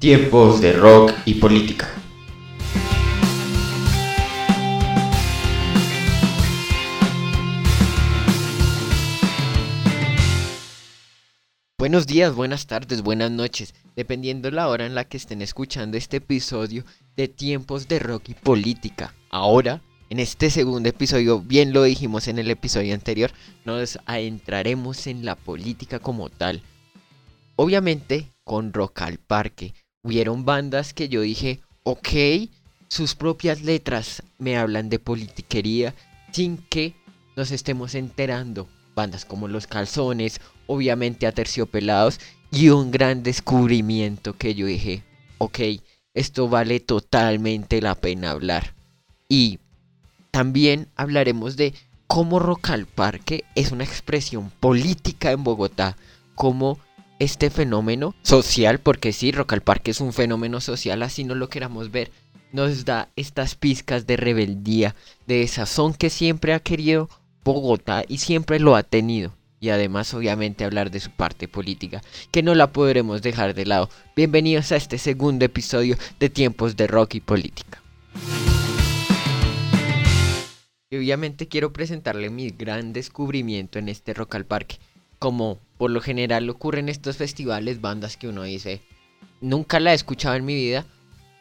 Tiempos de rock y política. Buenos días, buenas tardes, buenas noches, dependiendo la hora en la que estén escuchando este episodio de Tiempos de Rock y Política. Ahora, en este segundo episodio, bien lo dijimos en el episodio anterior, nos adentraremos en la política como tal. Obviamente, con Rock al Parque, hubieron bandas que yo dije, ok, sus propias letras me hablan de politiquería sin que nos estemos enterando. Bandas como Los Calzones obviamente a terciopelados y un gran descubrimiento que yo dije, ok, esto vale totalmente la pena hablar. Y también hablaremos de cómo Rock al Parque es una expresión política en Bogotá, cómo este fenómeno social, porque sí, Rock al Parque es un fenómeno social, así no lo queramos ver, nos da estas pizcas de rebeldía, de sazón que siempre ha querido Bogotá y siempre lo ha tenido y además obviamente hablar de su parte política, que no la podremos dejar de lado. Bienvenidos a este segundo episodio de Tiempos de Rock y Política. Y obviamente quiero presentarle mi gran descubrimiento en este Rock al Parque. Como por lo general ocurre en estos festivales, bandas que uno dice, nunca la he escuchado en mi vida.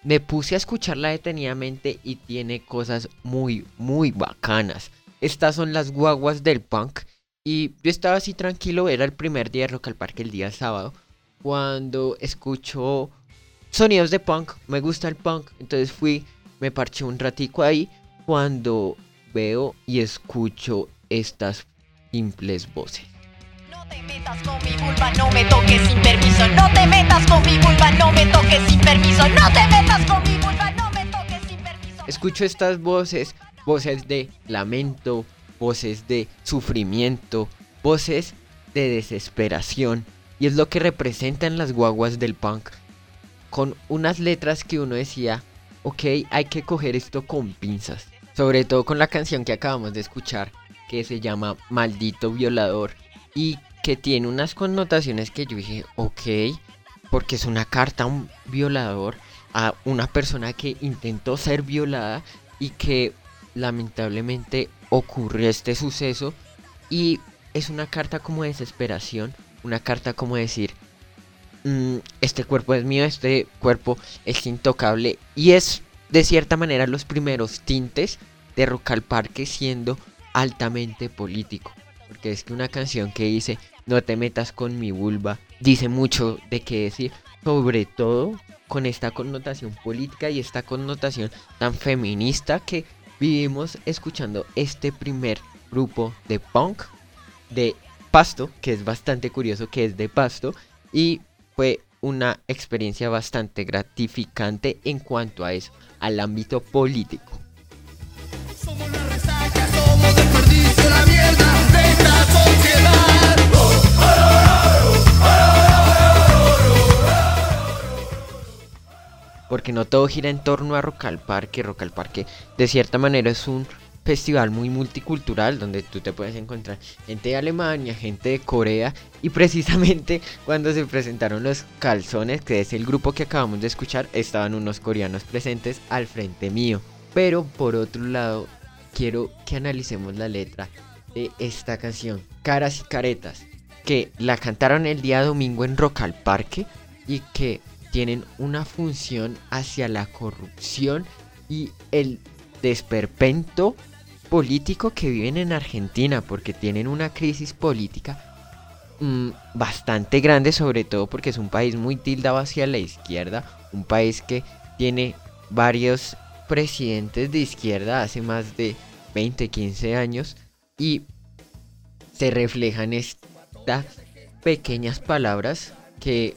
Me puse a escucharla detenidamente y tiene cosas muy, muy bacanas. Estas son las guaguas del punk y yo estaba así tranquilo, era el primer día de Rock al Parque, el día sábado, cuando escucho sonidos de punk, me gusta el punk, entonces fui, me parché un ratico ahí, cuando veo y escucho estas simples voces. No te metas con mi vulva, no me toques sin permiso. No te metas con mi vulva, no me toques sin permiso. No te metas con mi vulva, no me toques sin permiso. Escucho estas voces, voces de lamento, voces de sufrimiento, voces de desesperación. Y es lo que representan las guaguas del punk. Con unas letras que uno decía, ok, hay que coger esto con pinzas. Sobre todo con la canción que acabamos de escuchar, que se llama Maldito Violador. Y que tiene unas connotaciones que yo dije, ok, porque es una carta a un violador, a una persona que intentó ser violada y que lamentablemente ocurrió este suceso y es una carta como de desesperación, una carta como decir, mm, este cuerpo es mío, este cuerpo es intocable y es de cierta manera los primeros tintes de Rock al Parque siendo altamente político. Porque es que una canción que dice, no te metas con mi vulva, dice mucho de qué decir, sobre todo con esta connotación política y esta connotación tan feminista que vivimos escuchando este primer grupo de punk de Pasto, que es bastante curioso que es de Pasto, y fue una experiencia bastante gratificante en cuanto a eso, al ámbito político. Porque no todo gira en torno a Rock al Parque. Rock al Parque de cierta manera es un festival muy multicultural donde tú te puedes encontrar gente de Alemania, gente de Corea y precisamente cuando se presentaron los calzones, que es el grupo que acabamos de escuchar, estaban unos coreanos presentes al frente mío. Pero por otro lado, quiero que analicemos la letra de esta canción, Caras y Caretas, que la cantaron el día domingo en Rock al Parque y que tienen una función hacia la corrupción y el desperpento político que viven en Argentina, porque tienen una crisis política mm, bastante grande, sobre todo porque es un país muy tildado hacia la izquierda, un país que tiene varios presidentes de izquierda hace más de 20, 15 años y se reflejan estas pequeñas palabras que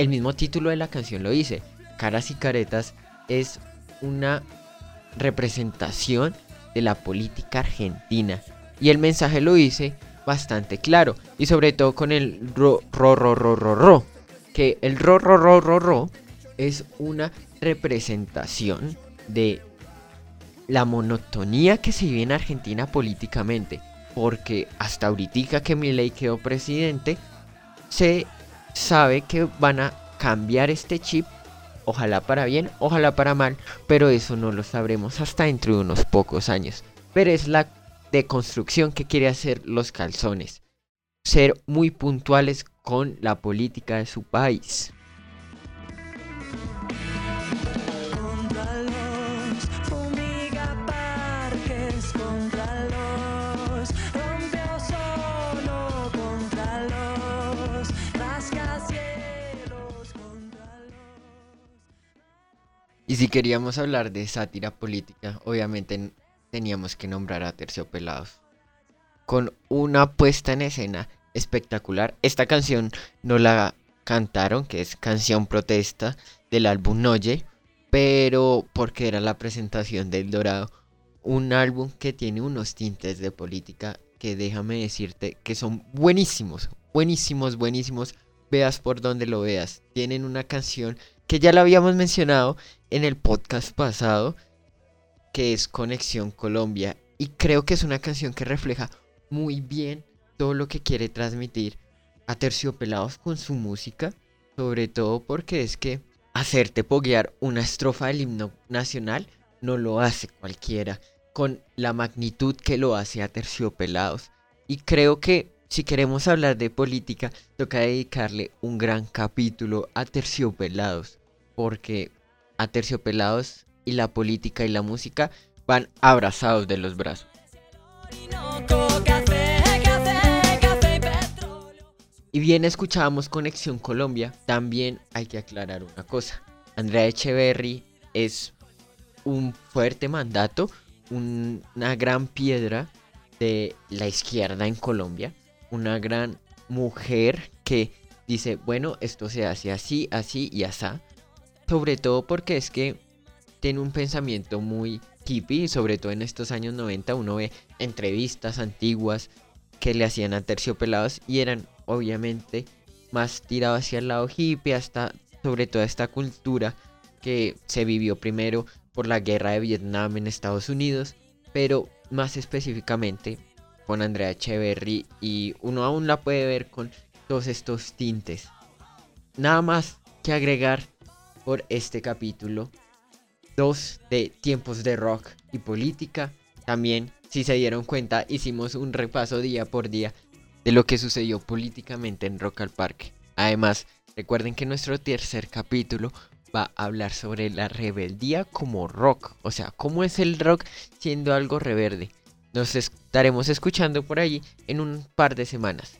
el mismo título de la canción lo dice. Caras y caretas es una representación de la política argentina. Y el mensaje lo dice bastante claro. Y sobre todo con el ro, ro, ro, ro, ro, ro. Que el ro, ro, ro, ro, ro es una representación de la monotonía que se vive en Argentina políticamente. Porque hasta ahorita que Milei quedó presidente, se sabe que van a cambiar este chip, ojalá para bien, ojalá para mal, pero eso no lo sabremos hasta dentro de unos pocos años. Pero es la deconstrucción que quiere hacer los calzones. Ser muy puntuales con la política de su país. Y si queríamos hablar de sátira política, obviamente teníamos que nombrar a Terciopelados. Con una puesta en escena espectacular. Esta canción no la cantaron, que es canción protesta del álbum Noye, pero porque era la presentación del Dorado. Un álbum que tiene unos tintes de política que déjame decirte que son buenísimos, buenísimos, buenísimos. Veas por donde lo veas. Tienen una canción que ya la habíamos mencionado en el podcast pasado, que es Conexión Colombia. Y creo que es una canción que refleja muy bien todo lo que quiere transmitir a Terciopelados con su música. Sobre todo porque es que hacerte poguear una estrofa del himno nacional no lo hace cualquiera. Con la magnitud que lo hace a Terciopelados. Y creo que si queremos hablar de política, toca dedicarle un gran capítulo a Terciopelados. Porque a Terciopelados y la política y la música van abrazados de los brazos. Y bien escuchábamos Conexión Colombia, también hay que aclarar una cosa. Andrea Echeverry es un fuerte mandato, un- una gran piedra de la izquierda en Colombia, una gran mujer que dice, bueno, esto se hace así, así y asá. Sobre todo porque es que tiene un pensamiento muy hippie, sobre todo en estos años 90 uno ve entrevistas antiguas que le hacían a terciopelados y eran obviamente más tirados hacia el lado hippie, hasta sobre toda esta cultura que se vivió primero por la guerra de Vietnam en Estados Unidos, pero más específicamente con Andrea Echeverry y uno aún la puede ver con todos estos tintes. Nada más que agregar por este capítulo 2 de tiempos de rock y política. También, si se dieron cuenta, hicimos un repaso día por día de lo que sucedió políticamente en Rock al Parque. Además, recuerden que nuestro tercer capítulo va a hablar sobre la rebeldía como rock. O sea, cómo es el rock siendo algo reverde. Nos estaremos escuchando por allí en un par de semanas.